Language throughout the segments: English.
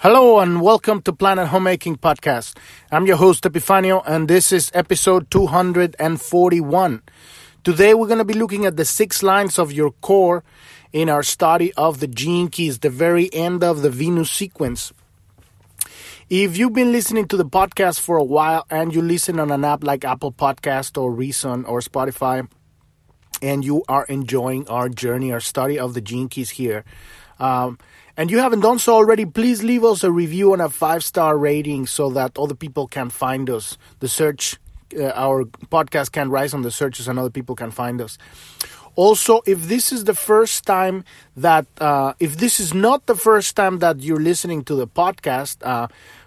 Hello and welcome to Planet Homemaking Podcast. I'm your host Epifanio and this is episode 241. Today we're going to be looking at the six lines of your core in our study of the gene keys, the very end of the Venus sequence. If you've been listening to the podcast for a while and you listen on an app like Apple Podcast or Reason or Spotify, and you are enjoying our journey, our study of the gene keys here, um, and you haven't done so already, please leave us a review and a five star rating so that other people can find us. The search, uh, our podcast can rise on the searches and other people can find us. Also, if this is the first time that, uh, if this is not the first time that you're listening to the podcast, uh,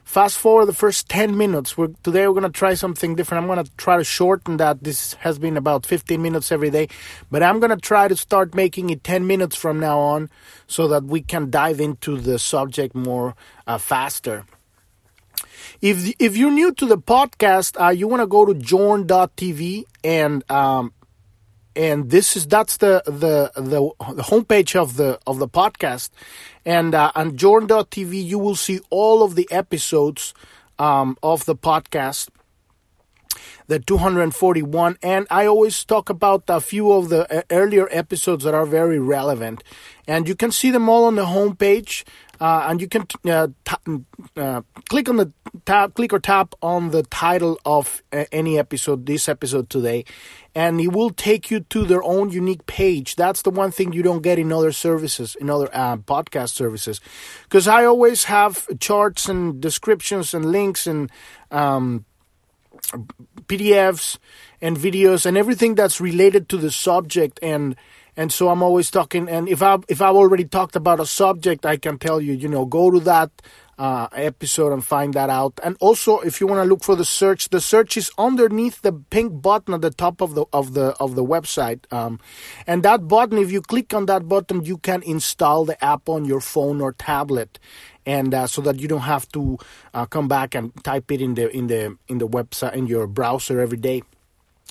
Fast forward the first 10 minutes. We're, today we're going to try something different. I'm going to try to shorten that. This has been about 15 minutes every day, but I'm going to try to start making it 10 minutes from now on so that we can dive into the subject more uh, faster. If, if you're new to the podcast, uh, you want to go to journ.tv and um, and this is that's the the the, the homepage of the of the podcast. And uh, on journ.tv you will see all of the episodes um, of the podcast the 241 and i always talk about a few of the uh, earlier episodes that are very relevant. And you can see them all on the homepage uh, and you can uh, t- uh, click on the tab, click or tap on the title of uh, any episode, this episode today, and it will take you to their own unique page. That's the one thing you don't get in other services, in other uh, podcast services, because I always have charts and descriptions and links and um, PDFs and videos and everything that's related to the subject and and so I'm always talking. And if I if I've already talked about a subject, I can tell you, you know, go to that uh, episode and find that out. And also, if you want to look for the search, the search is underneath the pink button at the top of the of the of the website. Um, and that button, if you click on that button, you can install the app on your phone or tablet and uh, so that you don't have to uh, come back and type it in the in the in the website in your browser every day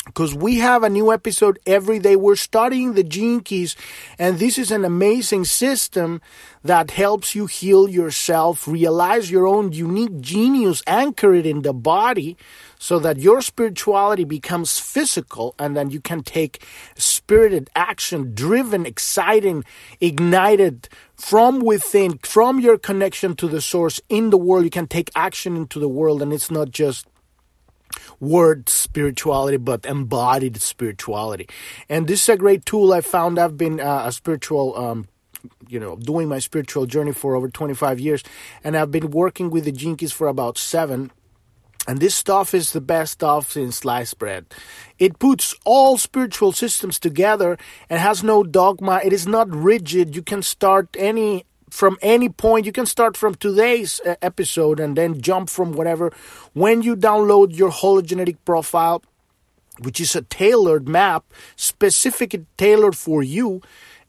because we have a new episode every day. We're studying the gene keys, and this is an amazing system that helps you heal yourself, realize your own unique genius, anchor it in the body so that your spirituality becomes physical, and then you can take spirited action, driven, exciting, ignited from within, from your connection to the source in the world. You can take action into the world, and it's not just word spirituality, but embodied spirituality. And this is a great tool I found. I've been uh, a spiritual, um, you know, doing my spiritual journey for over 25 years, and I've been working with the gene keys for about seven. And this stuff is the best stuff in sliced bread. It puts all spiritual systems together and has no dogma. It is not rigid. You can start any from any point. You can start from today's uh, episode and then jump from whatever. When you download your hologenetic profile, which is a tailored map, specifically tailored for you,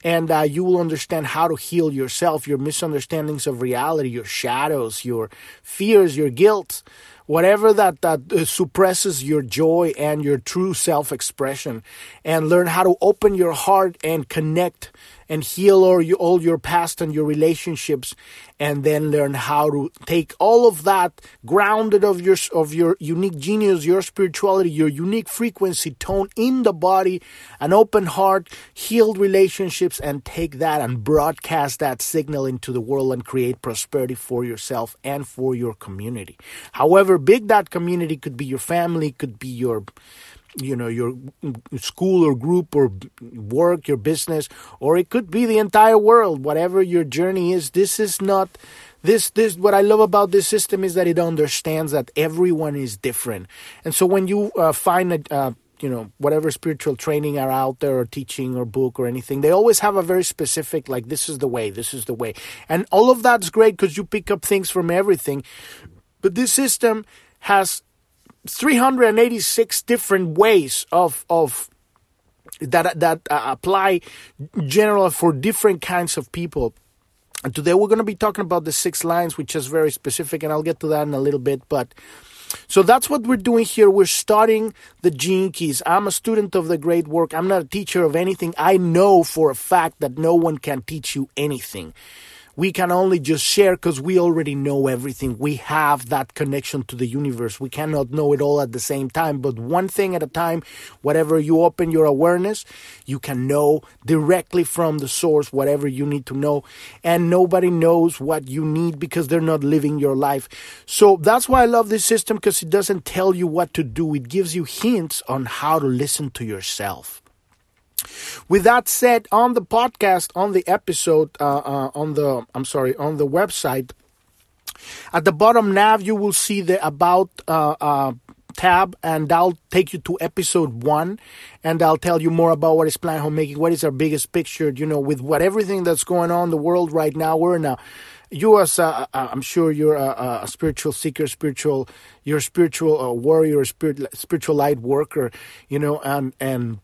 and uh, you will understand how to heal yourself, your misunderstandings of reality, your shadows, your fears, your guilt, whatever that, that uh, suppresses your joy and your true self expression, and learn how to open your heart and connect and heal all your, all your past and your relationships and then learn how to take all of that grounded of your of your unique genius your spirituality your unique frequency tone in the body an open heart healed relationships and take that and broadcast that signal into the world and create prosperity for yourself and for your community. However big that community could be your family could be your you know your school or group or work your business or it could be the entire world whatever your journey is. This is not this this what i love about this system is that it understands that everyone is different. And so when you uh, find a uh, you know whatever spiritual training are out there or teaching or book or anything they always have a very specific like this is the way this is the way. And all of that's great because you pick up things from everything. But this system has 386 different ways of of that that uh, apply general for different kinds of people. And today we're going to be talking about the six lines, which is very specific, and I'll get to that in a little bit. But so that's what we're doing here. We're studying the gene keys. I'm a student of the great work. I'm not a teacher of anything. I know for a fact that no one can teach you anything we can only just share because we already know everything. We have that connection to the universe. We cannot know it all at the same time, but one thing at a time, whatever you open your awareness, you can know directly from the source whatever you need to know. And nobody knows what you need because they're not living your life. So that's why I love this system because it doesn't tell you what to do. It gives you hints on how to listen to yourself. With that said, on the podcast, on the episode, uh, uh, on the I'm sorry, on the website, at the bottom nav you will see the about uh, uh, tab, and I'll take you to episode one, and I'll tell you more about what is Planet Homemaking, what is our biggest picture. You know, with what everything that's going on in the world right now, we're in a you as I'm sure you're a, a, spiritual seeker, spiritual, you're a spiritual uh, warrior, spirit, spiritual light worker, you know, and and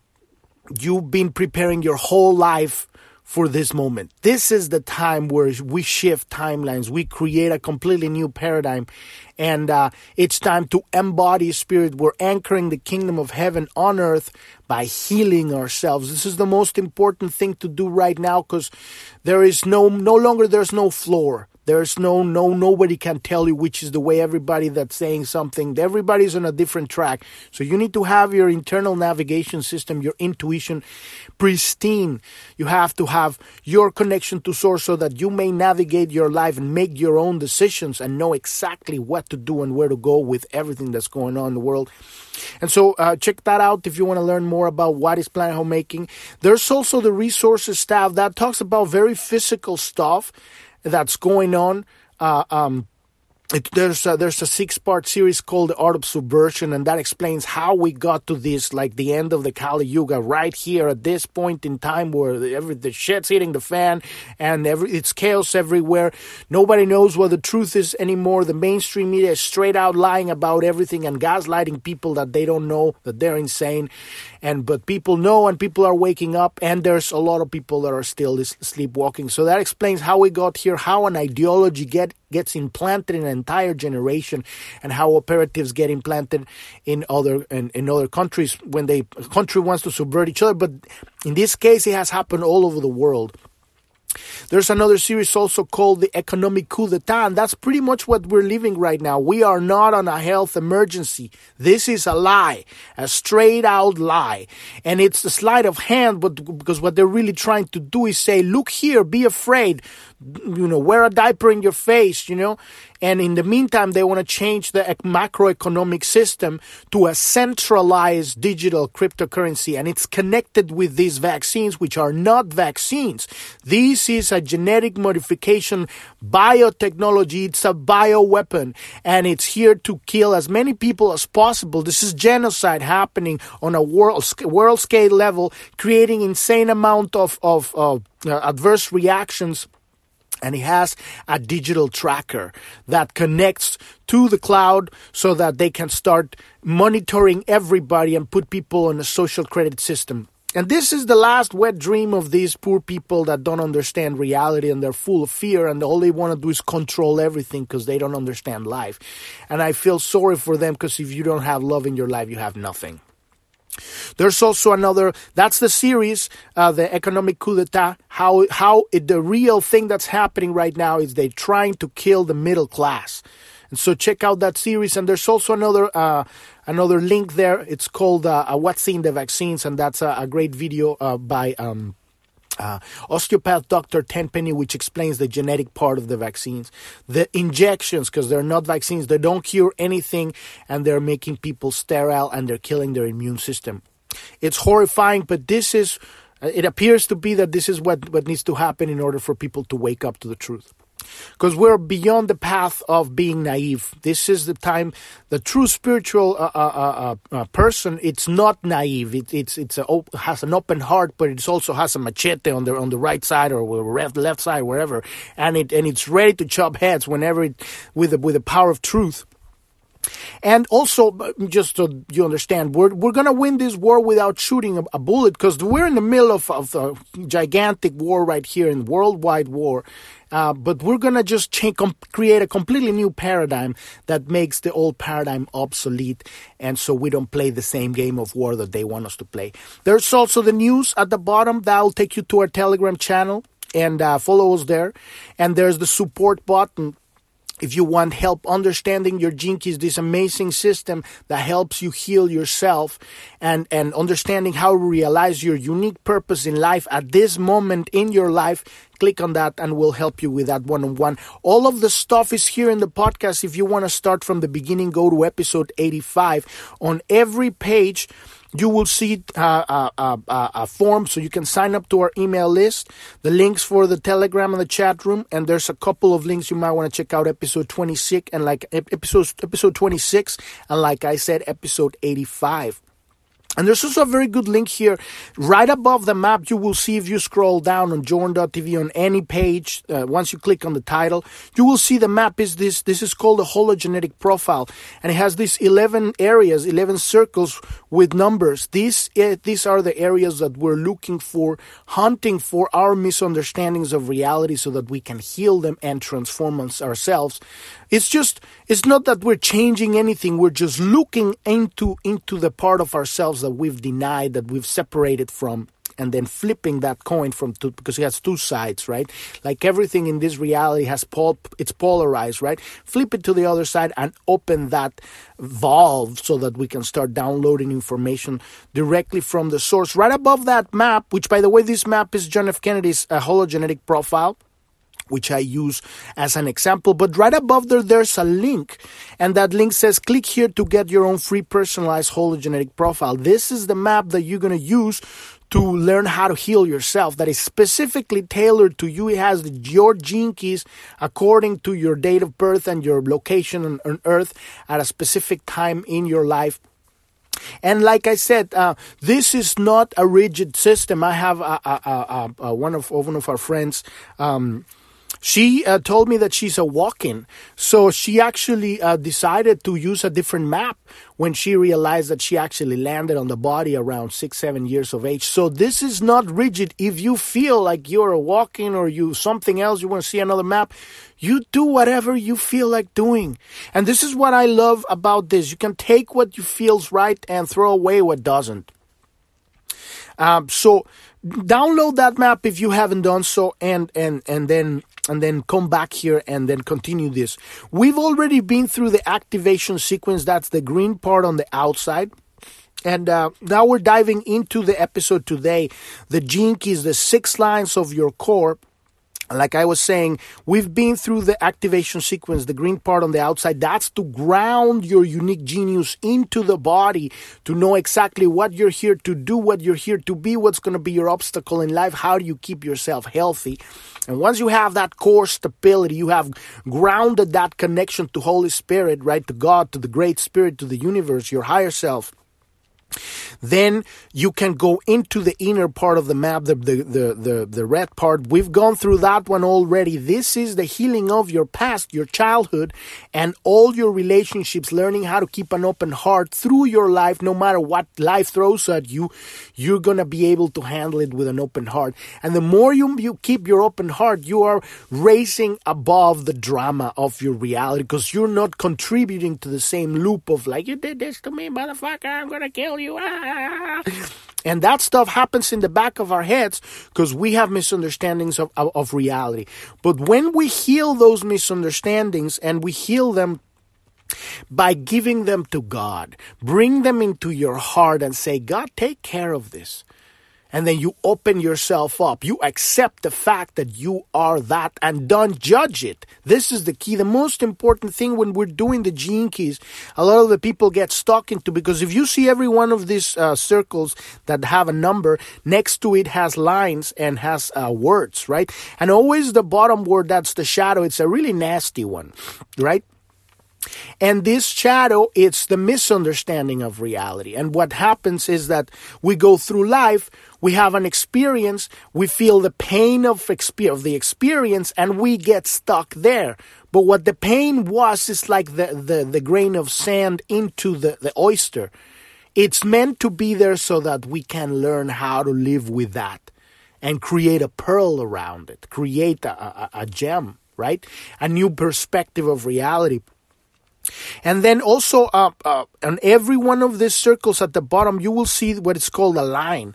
you've been preparing your whole life for this moment. This is the time where we shift timelines. We create a completely new paradigm. And uh, it's time to embody spirit. We're anchoring the kingdom of heaven on earth by healing ourselves. This is the most important thing to do right now because there is no, no longer, there's no floor. There's no, no, nobody can tell you which is the way everybody that's saying something. Everybody's on a different track. So you need to have your internal navigation system, your intuition pristine. You have to have your connection to source so that you may navigate your life and make your own decisions and know exactly what to do and where to go with everything that's going on in the world. And so uh, check that out if you want to learn more about what is Planet Homemaking. There's also the resources staff that talks about very physical stuff that's going on. Uh, um, it, there's a, there's a six part series called the art of subversion and that explains how we got to this like the end of the kali yuga right here at this point in time where the, every the shit's hitting the fan and every it's chaos everywhere. Nobody knows what the truth is anymore. The mainstream media is straight out lying about everything and gaslighting people that they don't know that they're insane and but people know and people are waking up and there's a lot of people that are still sleepwalking. So that explains how we got here how an ideology get gets implanted in an entire generation and how operatives get implanted in other in, in other countries when they country wants to subvert each other. But in this case it has happened all over the world there's another series also called the economic coup d'etat, and that's pretty much what we're living right now. We are not on a health emergency. This is a lie, a straight out lie. And it's a sleight of hand, but because what they're really trying to do is say, look here, be afraid you know, wear a diaper in your face, you know. And in the meantime, they want to change the macroeconomic system to a centralized digital cryptocurrency. And it's connected with these vaccines, which are not vaccines. This is a genetic modification biotechnology. It's a bioweapon and it's here to kill as many people as possible. This is genocide happening on a world, world scale level, creating insane amount of, of, of uh, adverse reactions and he has a digital tracker that connects to the cloud so that they can start monitoring everybody and put people on a social credit system. And this is the last wet dream of these poor people that don't understand reality and they're full of fear and all they want to do is control everything because they don't understand life. And I feel sorry for them because if you don't have love in your life, you have nothing. There's also another. That's the series, uh, the economic coup d'état. How how it, the real thing that's happening right now is they're trying to kill the middle class. And so check out that series. And there's also another uh, another link there. It's called uh, "What's in the Vaccines," and that's a, a great video uh, by. Um, uh, osteopath Dr. Tenpenny, which explains the genetic part of the vaccines. The injections, because they're not vaccines, they don't cure anything and they're making people sterile and they're killing their immune system. It's horrifying, but this is, uh, it appears to be that this is what, what needs to happen in order for people to wake up to the truth because we're beyond the path of being naive. This is the time. The true spiritual uh, uh, uh, uh, uh person, it's not naive. It, it's it's a, has an open heart, but it also has a machete on the on the right side or left left side, wherever, and it and it's ready to chop heads whenever it with the, with the power of truth. And also, just so you understand, we're, we're going to win this war without shooting a, a bullet because we're in the middle of, of a gigantic war right here in worldwide war. Uh, but we're going to just change, com- create a completely new paradigm that makes the old paradigm obsolete. And so we don't play the same game of war that they want us to play. There's also the news at the bottom that will take you to our Telegram channel and uh, follow us there. And there's the support button if you want help understanding your gene keys, this amazing system that helps you heal yourself and, and understanding how to realize your unique purpose in life at this moment in your life, click on that and we'll help you with that one on one. All of the stuff is here in the podcast. If you want to start from the beginning, go to episode 85. On every page, you will see uh, uh, uh, a form so you can sign up to our email list, the links for the Telegram and the chat room, and there's a couple of links you might want to check out episode 26 and like episode episode 26 and like I said episode 85. And there's also a very good link here. Right above the map, you will see if you scroll down on Journ.tv on any page, uh, once you click on the title, you will see the map is this. This is called a hologenetic profile. And it has these 11 areas, 11 circles with numbers. These, uh, these are the areas that we're looking for, hunting for our misunderstandings of reality so that we can heal them and transform us ourselves. It's just, it's not that we're changing anything. We're just looking into, into the part of ourselves that we've denied, that we've separated from, and then flipping that coin from two, because it has two sides, right? Like everything in this reality has pol, it's polarized, right? Flip it to the other side and open that valve so that we can start downloading information directly from the source. Right above that map, which by the way, this map is John F. Kennedy's uh, hologenetic profile which I use as an example. But right above there, there's a link, and that link says click here to get your own free personalized hologenetic profile. This is the map that you're going to use to learn how to heal yourself that is specifically tailored to you. It has your gene keys according to your date of birth and your location on, on earth at a specific time in your life. And like I said, uh, this is not a rigid system. I have a, a, a, one of one of our friends. Um, she uh, told me that she's a walk-in. So she actually uh, decided to use a different map when she realized that she actually landed on the body around six seven years of age. So this is not rigid. If you feel like you're a walk-in or you something else you want to see another map you do whatever you feel like doing. And this is what i love about this. You can take what you feels right and throw away what doesn't. Um, so download that map if you haven't done so and and and then and then come back here and then continue this. We've already been through the activation sequence. That's the green part on the outside. And uh, now we're diving into the episode today. The gene keys, the six lines of your core like I was saying, we've been through the activation sequence, the green part on the outside. That's to ground your unique genius into the body to know exactly what you're here to do, what you're here to be, what's going to be your obstacle in life, how do you keep yourself healthy. And once you have that core stability, you have grounded that connection to Holy Spirit, right? To God, to the Great Spirit, to the universe, your higher self then you can go into the inner part of the map, the, the, the, the, the red part. We've gone through that one already. This is the healing of your past, your childhood, and all your relationships, learning how to keep an open heart through your life, no matter what life throws at you, you're going to be able to handle it with an open heart. And the more you, you keep your open heart, you are raising above the drama of your reality because you're not contributing to the same loop of like, you did this to me, motherfucker, I'm going to kill you you. Ah. ah, ah, ah and that stuff happens in the back of our heads because we have misunderstandings of, of, of reality. But when we heal those misunderstandings and we heal them by giving them to God, bring them into your heart and say, God, take care of this and then you open yourself up. You accept the fact that you are that and don't judge it. This is the key. The most important thing when we're doing the gene keys, a lot of the people get stuck into because if you see every one of these uh, circles that have a number next to it has lines and has uh, words, right? And always the bottom word that's the shadow. It's a really nasty one, right? And this shadow, it's the misunderstanding of reality. And what happens is that we go through life, we have an experience, we feel the pain of, exper- of the experience, and we get stuck there. But what the pain was is like the, the, the grain of sand into the, the oyster. It's meant to be there so that we can learn how to live with that and create a pearl around it, create a, a, a gem, right? A new perspective of reality. And then also uh, uh, on every one of these circles at the bottom, you will see what is called a line.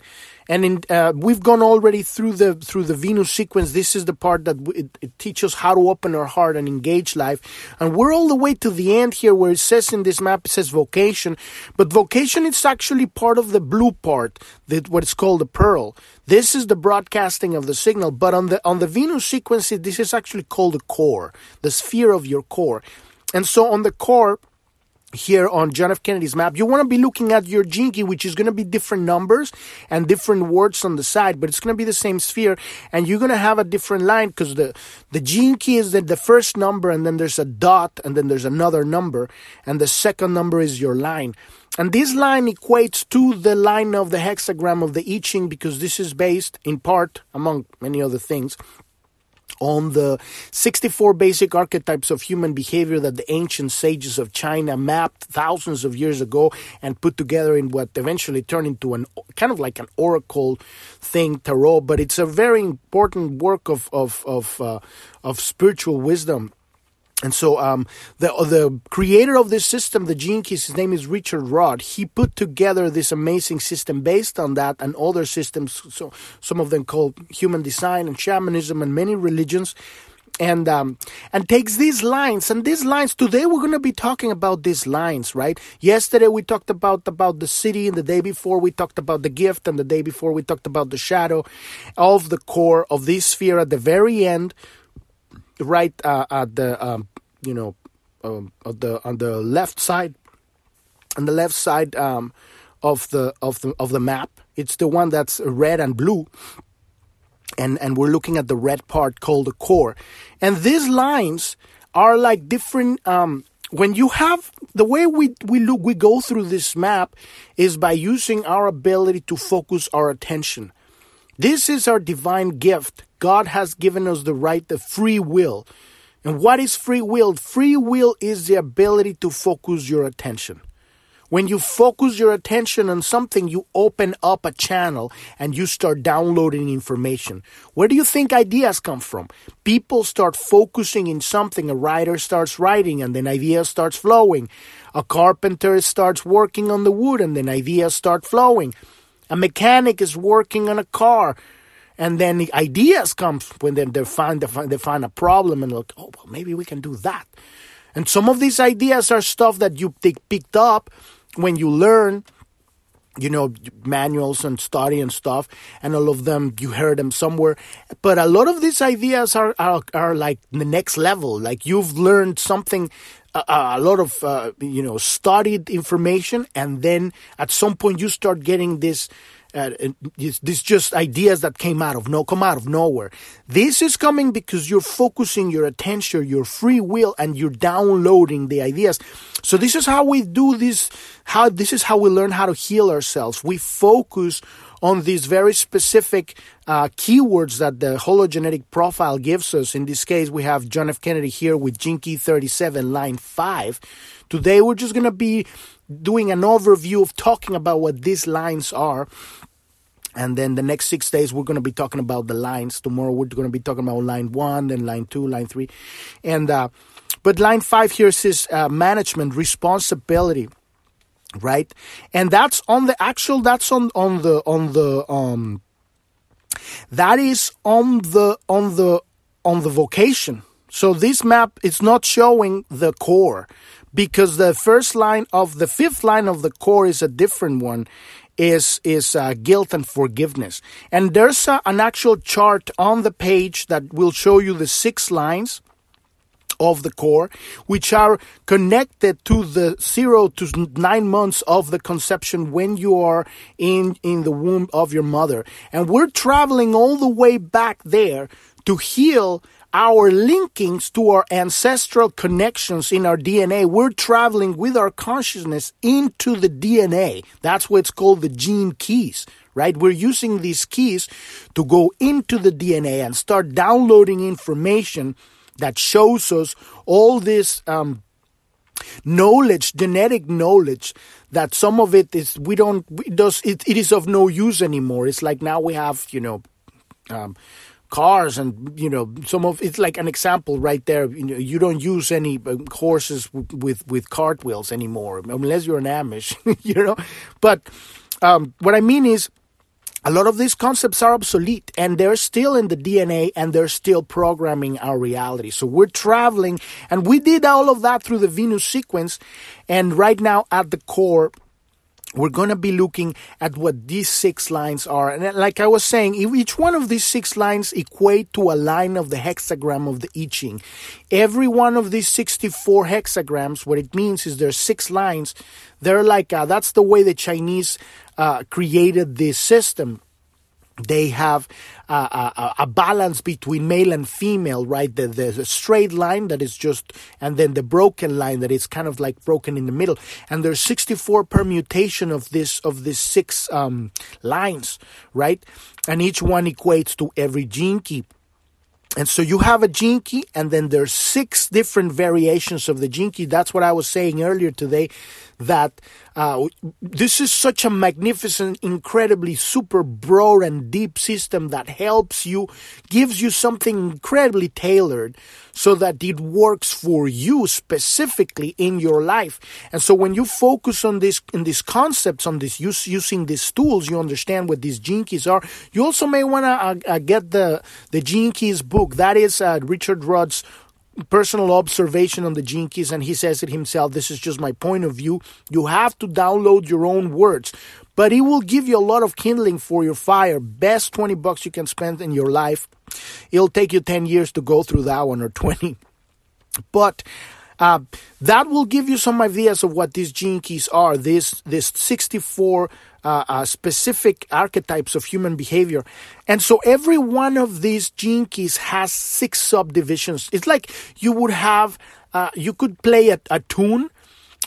and in, uh, we've gone already through the through the Venus sequence. This is the part that it, it teaches how to open our heart and engage life, and we're all the way to the end here, where it says in this map it says vocation, but vocation is actually part of the blue part, that what is called the pearl. This is the broadcasting of the signal, but on the on the Venus sequence, this is actually called the core, the sphere of your core, and so on the core here on John F. Kennedy's map, you want to be looking at your key, which is going to be different numbers and different words on the side, but it's going to be the same sphere, and you're going to have a different line because the the key is the, the first number, and then there's a dot, and then there's another number, and the second number is your line. And this line equates to the line of the hexagram of the I Ching because this is based in part, among many other things, on the 64 basic archetypes of human behavior that the ancient sages of China mapped thousands of years ago and put together in what eventually turned into an kind of like an oracle thing, tarot. But it's a very important work of of of, uh, of spiritual wisdom and so um, the the creator of this system, the Gene Keys, his name is Richard Rudd. He put together this amazing system based on that and other systems. So some of them called human design and shamanism and many religions, and um, and takes these lines and these lines. Today we're going to be talking about these lines, right? Yesterday we talked about about the siddhi, and the day before we talked about the gift, and the day before we talked about the shadow of the core of this sphere at the very end right uh, at the um, you know um, on the on the left side on the left side um, of the of the of the map. It's the one that's red and blue. And and we're looking at the red part called the core. And these lines are like different um, when you have the way we we look we go through this map is by using our ability to focus our attention. This is our divine gift. God has given us the right the free will and what is free will? Free will is the ability to focus your attention. When you focus your attention on something, you open up a channel and you start downloading information. Where do you think ideas come from? People start focusing in something. A writer starts writing and then ideas starts flowing. A carpenter starts working on the wood and then ideas start flowing. A mechanic is working on a car and then the ideas come when they, they find they find they find a problem and look, oh well, maybe we can do that. And some of these ideas are stuff that you picked up when you learn, you know, manuals and study and stuff, and all of them you heard them somewhere. But a lot of these ideas are are, are like the next level. Like you've learned something a, a, lot of uh, you know studied information and then at some point you start getting this this just ideas that came out of no come out of nowhere. This is coming because you're focusing your attention, your free will, and you're downloading the ideas. So this is how we do this. How this is how we learn how to heal ourselves. We focus on these very specific uh, keywords that the hologenetic profile gives us. In this case, we have John F. Kennedy here with Key 37, line 5. Today, we're just going to be doing an overview of talking about what these lines are. And then the next six days, we're going to be talking about the lines. Tomorrow, we're going to be talking about line one, then line two, line three. And, uh, but line five here says uh, management, responsibility right and that's on the actual that's on on the on the um that is on the on the on the vocation so this map is not showing the core because the first line of the fifth line of the core is a different one is is uh, guilt and forgiveness and there's a, an actual chart on the page that will show you the six lines of the core, which are connected to the zero to nine months of the conception when you are in, in the womb of your mother. And we're traveling all the way back there to heal our linkings to our ancestral connections in our DNA. We're traveling with our consciousness into the DNA. That's what's called the gene keys, right? We're using these keys to go into the DNA and start downloading information that shows us all this um, knowledge, genetic knowledge, that some of it is we don't it does it, it is of no use anymore. It's like now we have you know. Um, cars and you know some of it's like an example right there you know you don't use any uh, horses with, with with cartwheels anymore unless you're an amish you know but um, what i mean is a lot of these concepts are obsolete and they're still in the DNA and they're still programming our reality. So we're traveling and we did all of that through the Venus sequence. And right now at the core, we're going to be looking at what these six lines are. And like I was saying, each one of these six lines equate to a line of the hexagram of the I Ching. Every one of these 64 hexagrams, what it means is there's six lines. They're like, uh, that's the way the Chinese uh, created this system they have a, a, a, balance between male and female, right? The, the straight line that is just, and then the broken line that is kind of like broken in the middle. And there's 64 permutation of this of these six um, lines, right? And each one equates to every gene key. And so you have a gene key, and then there's six different variations of the gene key. That's what I was saying earlier today that uh, this is such a magnificent, incredibly super broad and deep system that helps you, gives you something incredibly tailored so that it works for you specifically in your life. And so when you focus on this, in these concepts, on this use, using these tools, you understand what these gene keys are. You also may want to uh, uh, get the, the gene keys book. That is uh, Richard Rudd's personal observation on the gene keys and he says it himself this is just my point of view. You have to download your own words but it will give you a lot of kindling for your fire. Best 20 bucks you can spend in your life. It'll take you 10 years to go through that one or 20 but uh, that will give you some ideas of what these gene keys are. This this 64 uh, uh, specific archetypes of human behavior, and so every one of these gene keys has six subdivisions. It's like you would have uh, you could play a, a tune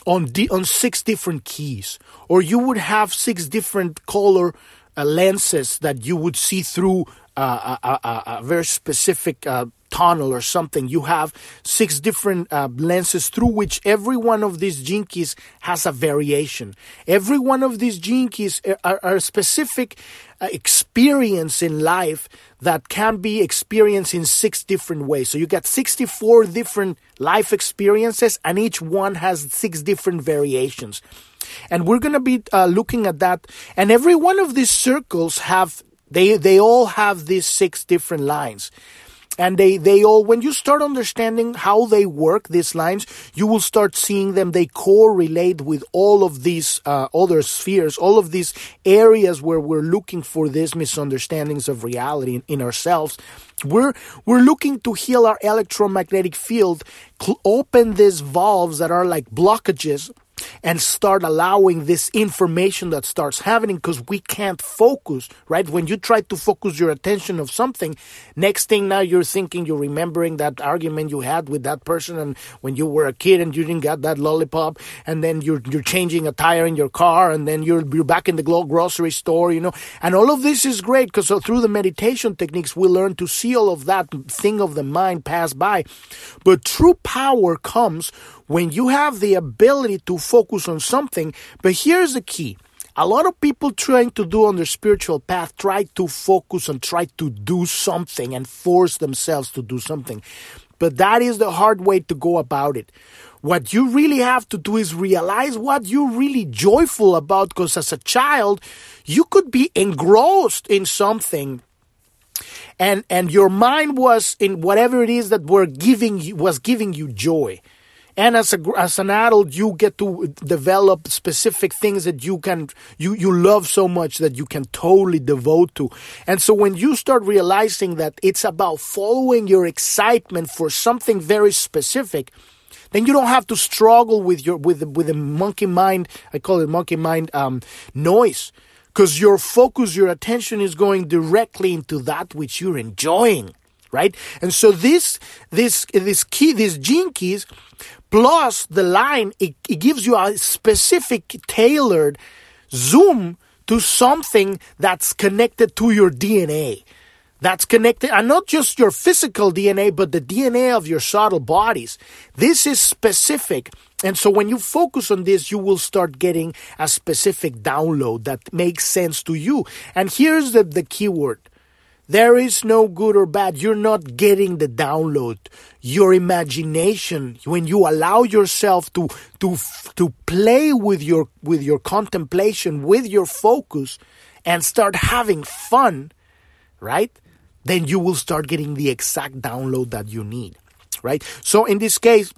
on di- on six different keys, or you would have six different color uh, lenses that you would see through uh, a, a, a, very specific uh, tunnel or something. You have six different uh, lenses through which every one of these gene keys has a variation. Every one of these gene keys are, are a specific uh, experience in life that can be experienced in six different ways. So you got 64 different life experiences, and each one has six different variations. And we're going to be uh, looking at that. And every one of these circles have they they all have these six different lines and they they all when you start understanding how they work these lines you will start seeing them. They correlate with all of these uh, other spheres all of these areas where we're looking for these misunderstandings of reality in, in ourselves. We're we're looking to heal our electromagnetic field cl- open these valves that are like blockages and start allowing this information that starts happening because we can't focus, right? When you try to focus your attention of something, next thing now you're thinking, you're remembering that argument you had with that person and when you were a kid and you didn't get that lollipop and then you're, you're changing a tire in your car and then you're, you're back in the grocery store, you know, and all of this is great because so uh, through the meditation techniques, we learn to see all of that thing of the mind pass by. But true power comes when you have the ability to focus on something. But here's the key. A lot of people trying to do on their spiritual path try to focus and try to do something and force themselves to do something. But that is the hard way to go about it. What you really have to do is realize what you're really joyful about because as a child, you could be engrossed in something and and your mind was in whatever it is that were giving you was giving you joy and as a as an adult you get to develop specific things that you can you you love so much that you can totally devote to. And so when you start realizing that it's about following your excitement for something very specific then you don't have to struggle with your with the, with the monkey mind i call it monkey mind um, noise. Because your focus your attention is going directly into that which you're enjoying right? And so this this this key these gene keys plus the line it, it gives you a specific tailored zoom to something that's connected to your DNA that's connected and not just your physical DNA but the DNA of your subtle bodies. This is specific. And so when you focus on this you will start getting a specific download that makes sense to you. And here's the the keyword there is no good or bad. You're not getting the download. Your imagination, when you allow yourself to, to, to play with your, with your contemplation, with your focus, and start having fun, right? Then you will start getting the exact download that you need, right? So in this case,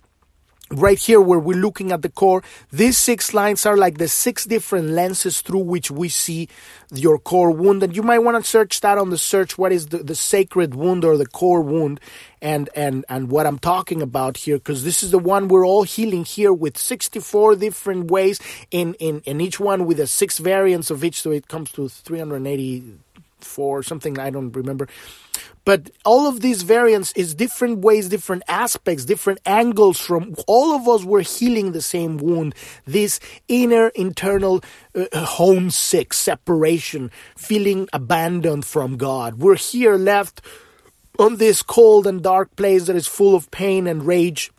right here where we're looking at the core these six lines are like the six different lenses through which we see your core wound. And you might want to search that on the search what is the, the sacred wound or the core wound and and and what i'm talking about here because this is the one we're all healing here with 64 different ways in in in each one with the six variants of each. So it comes to 384 something i don't remember but all of these variants is different ways, different aspects, different angles from all of us were healing the same wound. This inner internal uh, homesick separation, feeling abandoned from God. We're here left on this cold and dark place that is full of pain and rage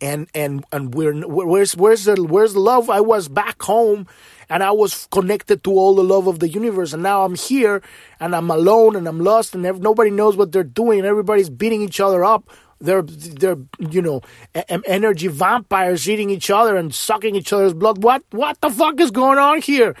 and and and we're where's where's the where's the love i was back home and I was connected to all the love of the universe. And now I'm here and I'm alone and I'm lost and nobody knows what they're doing. Everybody's beating each other up. They're, they're, you know, energy vampires eating each other and sucking each other's blood. What, what the fuck is going on here?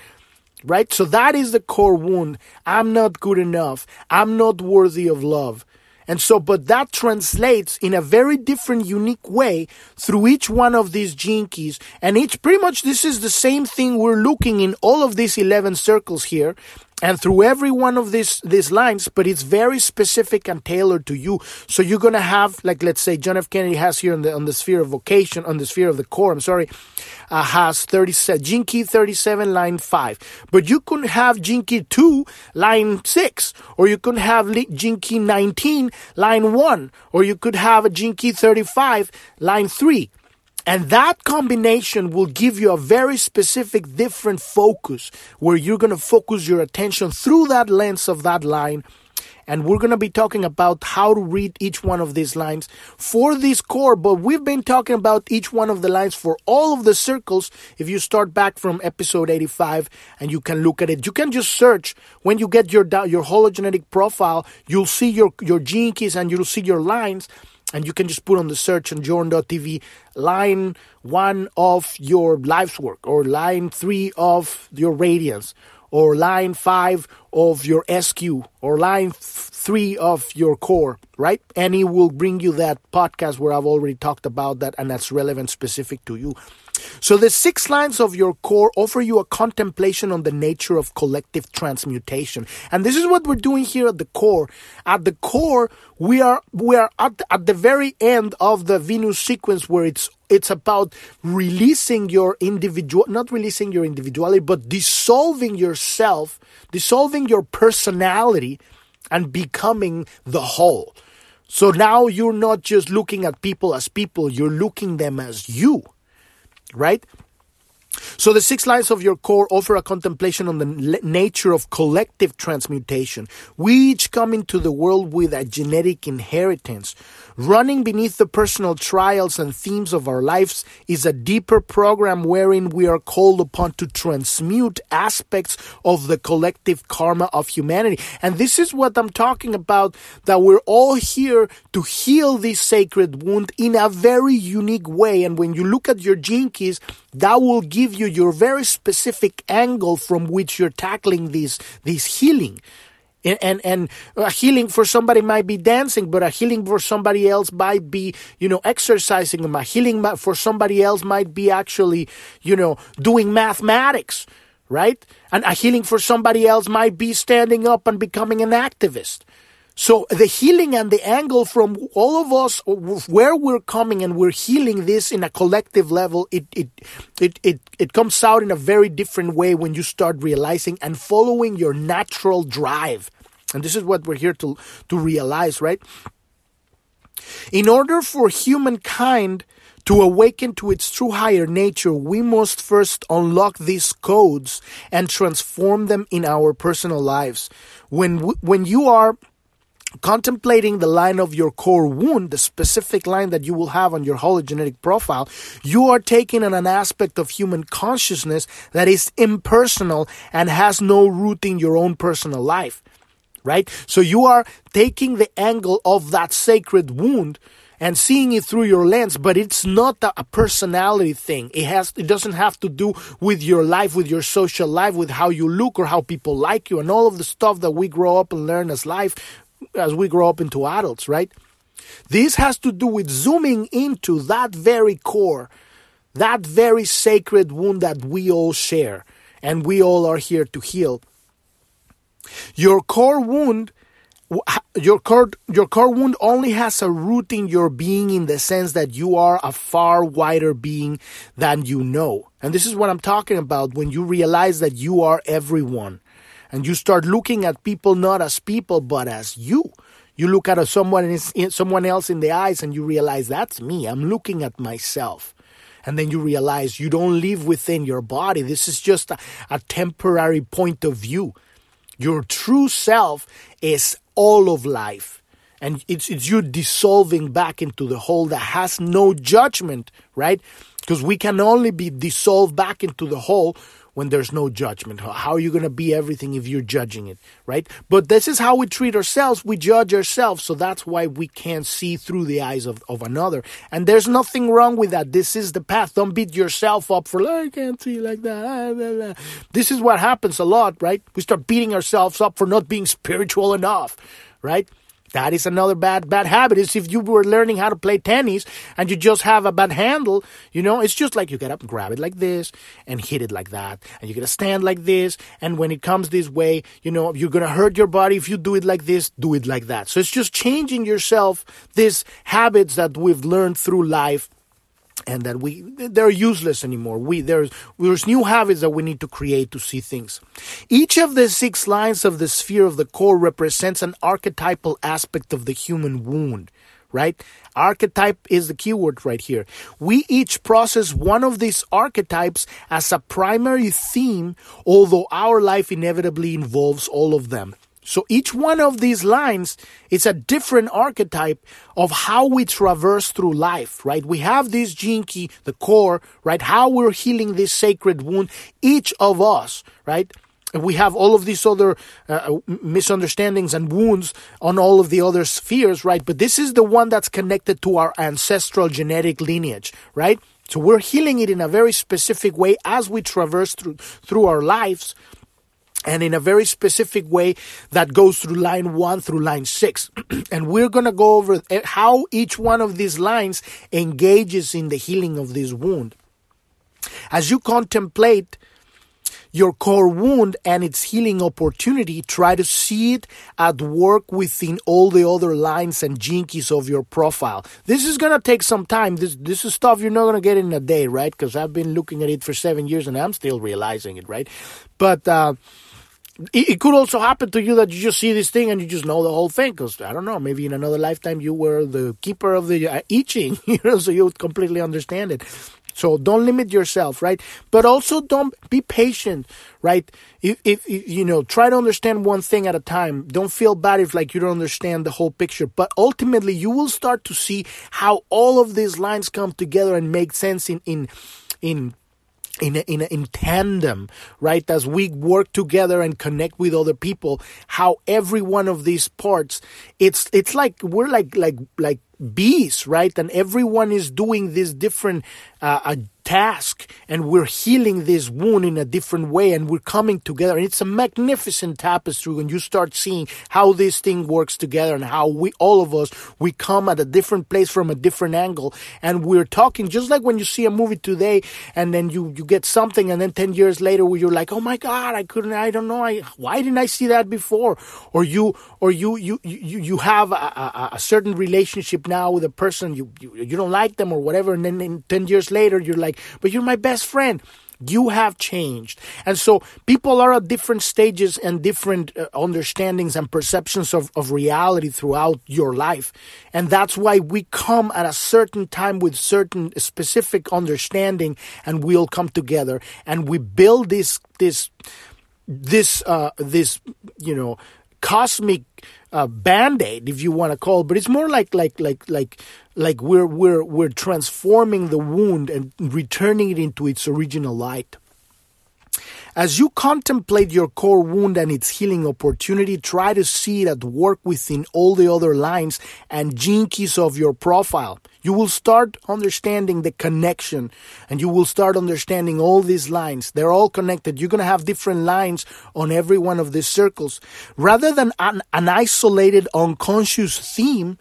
Right? So that is the core wound. I'm not good enough. I'm not worthy of love. And so, but that translates in a very different, unique way through each one of these gene keys. And each, pretty much, this is the same thing we're looking in all of these 11 circles here and through every one of these these lines but it's very specific and tailored to you. So you're going to have like let's say john f. Kennedy has here on the on the sphere of vocation on the sphere of the core i'm sorry uh, has 37 gene key 37 line 5 but you could have key 2 line 6 or you could have key 19 line 1 or you could have a key 35 line 3 and that combination will give you a very specific, different focus where you're going to focus your attention through that lens of that line. And we're going to be talking about how to read each one of these lines for this core. But we've been talking about each one of the lines for all of the circles. If you start back from episode 85 and you can look at it, you can just search when you get your, your hologenetic profile, you'll see your, your gene keys and you'll see your lines and you can just put on the search on journ.tv line one of your life's work or line three of your radiance or line five of your SQ or line three of your core, right? And it will bring you that podcast where I've already talked about that and that's relevant specific to you. So the six lines of your core offer you a contemplation on the nature of collective transmutation. And this is what we're doing here at the core. At the core, we are we are at, at the very end of the Venus sequence where it's it's about releasing your individual not releasing your individuality but dissolving yourself dissolving your personality and becoming the whole so now you're not just looking at people as people you're looking them as you right? So the six lines of your core offer a contemplation on the nature of collective transmutation. We each come into the world with a genetic inheritance. Running beneath the personal trials and themes of our lives is a deeper program wherein we are called upon to transmute aspects of the collective karma of humanity. And this is what I'm talking about that we're all here to heal this sacred wound in a very unique way. And when you look at your keys, that will give you your very specific angle from which you're tackling this, this healing. And, and and a healing for somebody might be dancing but a healing for somebody else might be you know exercising a healing for somebody else might be actually you know doing mathematics right? And a healing for somebody else might be standing up and becoming an activist so the healing and the angle from all of us, where we're coming and we're healing this in a collective level, it, it, it, it, it comes out in a very different way when you start realizing and following your natural drive. And this is what we're here to, to realize, right? In order for humankind to awaken to its true higher nature, we must first unlock these codes and transform them in our personal lives. When, when you are contemplating the line of your core wound, the specific line that you will have on your hologenetic profile, you are taking on an aspect of human consciousness that is impersonal and has no root in your own personal life. Right? So you are taking the angle of that sacred wound and seeing it through your lens but it's not a, personality thing it has it doesn't have to do with your life with your social life with how you look or how people like you and all of the stuff that we grow up and learn as life as we grow up into adults right? This has to do with zooming into that very core that very sacred wound that we all share and we all are here to heal. Your core wound your core your core wound only has a root in your being in the sense that you are a far wider being than you know. And this is what I'm talking about when you realize that you are everyone and you start looking at people not as people but as you. You look at someone someone else in the eyes and you realize that's me. I'm looking at myself. And then you realize you don't live within your body. This is just a, a temporary point of view. Your true self is all of life. And it's, it's you dissolving back into the whole that has no judgment, right? Because we can only be dissolved back into the whole when there's no judgment. How are you going to be everything if you're judging it, right? But this is how we treat ourselves. We judge ourselves. So that's why we can't see through the eyes of, of another. And there's nothing wrong with that. This is the path. Don't beat yourself up for, I can't see like that. Ah, this is what happens a lot, right? We start beating ourselves up for not being spiritual enough, right? That is another bad bad habit. Is if you were learning how to play tennis and you just have a bad handle, you know, it's just like you get up grab it like this and hit it like that, and you get to stand like this, and when it comes this way, you know, you're gonna hurt your body if you do it like this, do it like that. So it's just changing yourself these habits that we've learned through life and that we they're useless anymore. We there's there's new habits that we need to create to see things. Each of the six lines of the sphere of the core represents an archetypal aspect of the human wound. Right? Archetype is the keyword right here. We each process one of these archetypes as a primary theme, although our life inevitably involves all of them. So each one of these lines is a different archetype of how we traverse through life, right? We have this gene the core, right? How we're healing this sacred wound, each of us, right? we have all of these other uh, misunderstandings and wounds on all of the other spheres, right? But this is the one that's connected to our ancestral genetic lineage, right? So we're healing it in a very specific way as we traverse through through our lives and in a very specific way that goes through line one through line six. and we're going to go over how each one of these lines engages in the healing of this wound. As you contemplate your core wound and its healing opportunity, try to see it at work within all the other lines and gene keys of your profile. This is going to take some time. This, this is stuff you're not going to get in a day, right? Because I've been looking at it for seven years and I'm still realizing it, right? But, uh, it, could also happen to you that you just see this thing and you just know the whole thing because I don't know maybe in another lifetime you were the keeper of the uh, you know so you would completely understand it. So don't limit yourself right? But also don't be patient right? If, if, if you know try to understand one thing at a time. Don't feel bad if like you don't understand the whole picture. But ultimately you will start to see how all of these lines come together and make sense in in in in in in tandem, right? As we work together and connect with other people, how every one of these parts, it's it's like we're like like like bees, right? And everyone is doing this different uh, task and we're healing this wound in a different way and we're coming together. And it's a magnificent tapestry when you start seeing how this thing works together and how we, all of us, we come at a different place from a different angle. And we're talking just like when you see a movie today and then you, you get something and then 10 years later you're like, oh my God, I couldn't, I don't know, I, why didn't I see that before? Or you, or you, you, you, you have a, a, a certain relationship now with a person, you, you, you don't like them or whatever. And then 10 years later, you're like, but you're my best friend. You have changed. And so people are at different stages and different uh, understandings and perceptions of, of reality throughout your life. And that's why we come at a certain time with certain specific understanding and we'll come together and we build this, this, this, uh, this, you know, cosmic uh, band-aid if you want to call it but it's more like like like like like we're we're we're transforming the wound and returning it into its original light As you contemplate your core wound and its healing opportunity, try to see it at work within all the other lines and gene keys of your profile. You will start understanding the connection and you will start understanding all these lines. They're all connected. You're going to have different lines on every one of these circles. Rather than an, an isolated unconscious theme,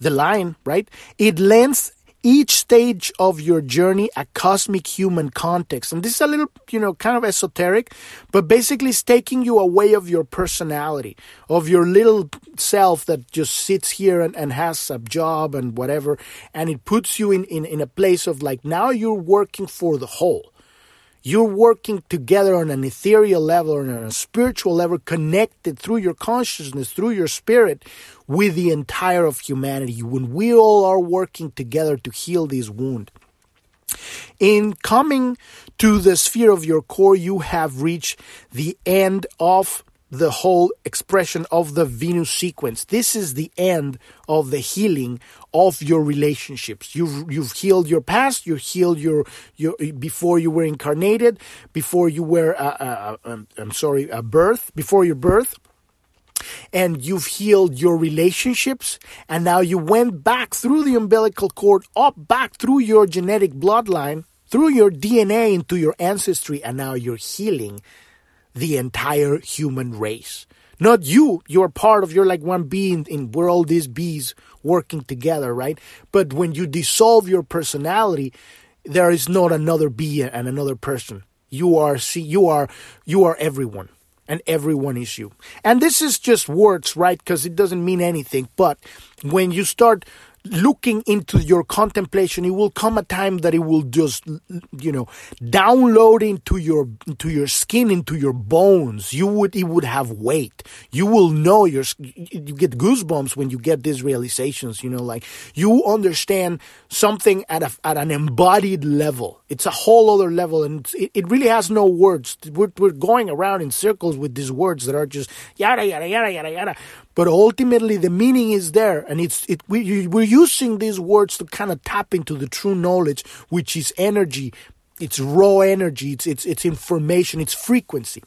the line, right? It lends each stage of your journey a cosmic human context. And this is a little, you know, kind of esoteric, but basically it's taking you away of your personality, of your little self that just sits here and, and has a job and whatever. And it puts you in, in, in a place of like, now you're working for the whole. You're working together on an ethereal level or on a spiritual level, connected through your consciousness, through your spirit, with the entire of humanity. When we all are working together to heal this wound. In coming to the sphere of your core, you have reached the end of the whole expression of the Venus sequence. This is the end of the healing of your relationships. You've you've healed your past. You healed your your before you were incarnated, before you were uh, uh, um, I'm sorry, a birth, before your birth. And you've healed your relationships, and now you went back through the umbilical cord, up back through your genetic bloodline, through your DNA into your ancestry, and now you're healing the entire human race. Not you, you're part of, you're like one being in, we're all these bees working together, right? But when you dissolve your personality, there is not another bee and another person. You are, see, you are, you are everyone and everyone is you. And this is just words, right? Because it doesn't mean anything. But when you start looking into your contemplation, it will come a time that it will just, you know, download into your into your skin, into your bones. You would it would have weight. You will know your you get goosebumps when you get these realizations. You know, like you understand something at a at an embodied level. It's a whole other level, and it, it really has no words. We're we're going around in circles with these words that are just yada yada yada yada yada. But ultimately, the meaning is there, and it's it. We, we're using these words to kind of tap into the true knowledge, which is energy. It's raw energy. It's it's it's information. It's frequency.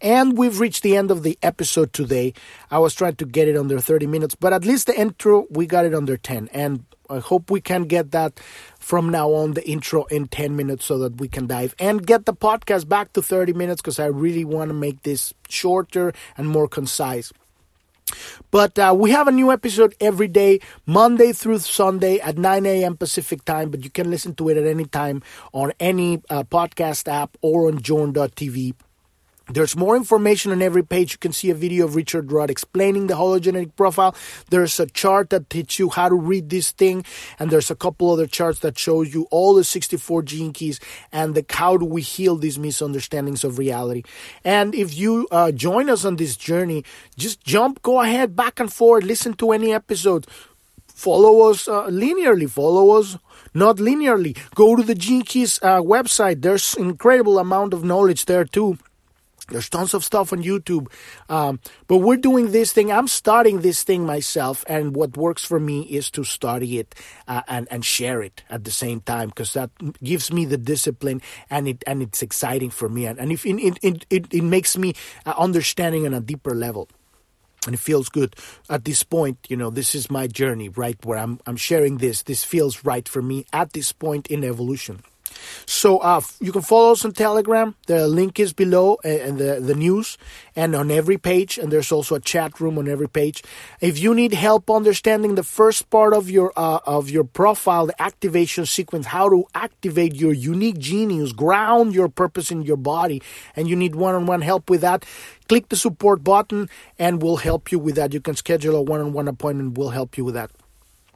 And we've reached the end of the episode today. I was trying to get it under 30 minutes, but at least the intro, we got it under 10. And I hope we can get that from now on, the intro in 10 minutes so that we can dive and get the podcast back to 30 minutes because I really want to make this shorter and more concise. But uh, we have a new episode every day, Monday through Sunday at 9 a.m. Pacific time. But you can listen to it at any time on any uh, podcast app or on journ.tv. There's more information on every page. You can see a video of Richard Rudd explaining the hologenetic profile. There's a chart that teaches you how to read this thing, and there's a couple other charts that shows you all the 64 gene keys and the how do we heal these misunderstandings of reality. And if you uh, join us on this journey, just jump, go ahead, back and forth, listen to any episode. Follow us uh, linearly. Follow us not linearly. Go to the Gene Keys uh, website. There's incredible amount of knowledge there too there's tons of stuff on YouTube. Um, but we're doing this thing. I'm starting this thing myself. And what works for me is to study it uh, and, and share it at the same time because that gives me the discipline and it and it's exciting for me. And, and if it, it, it, it makes me uh, understanding on a deeper level. And it feels good at this point. You know, this is my journey, right? Where I'm, I'm sharing this. This feels right for me at this point in evolution. So uh, you can follow us on Telegram. The link is below and the, the news and on every page. And there's also a chat room on every page. If you need help understanding the first part of your uh, of your profile, the activation sequence, how to activate your unique genius, ground your purpose in your body, and you need one-on-one help with that, click the support button and we'll help you with that. You can schedule a one-on-one appointment. We'll help you with that.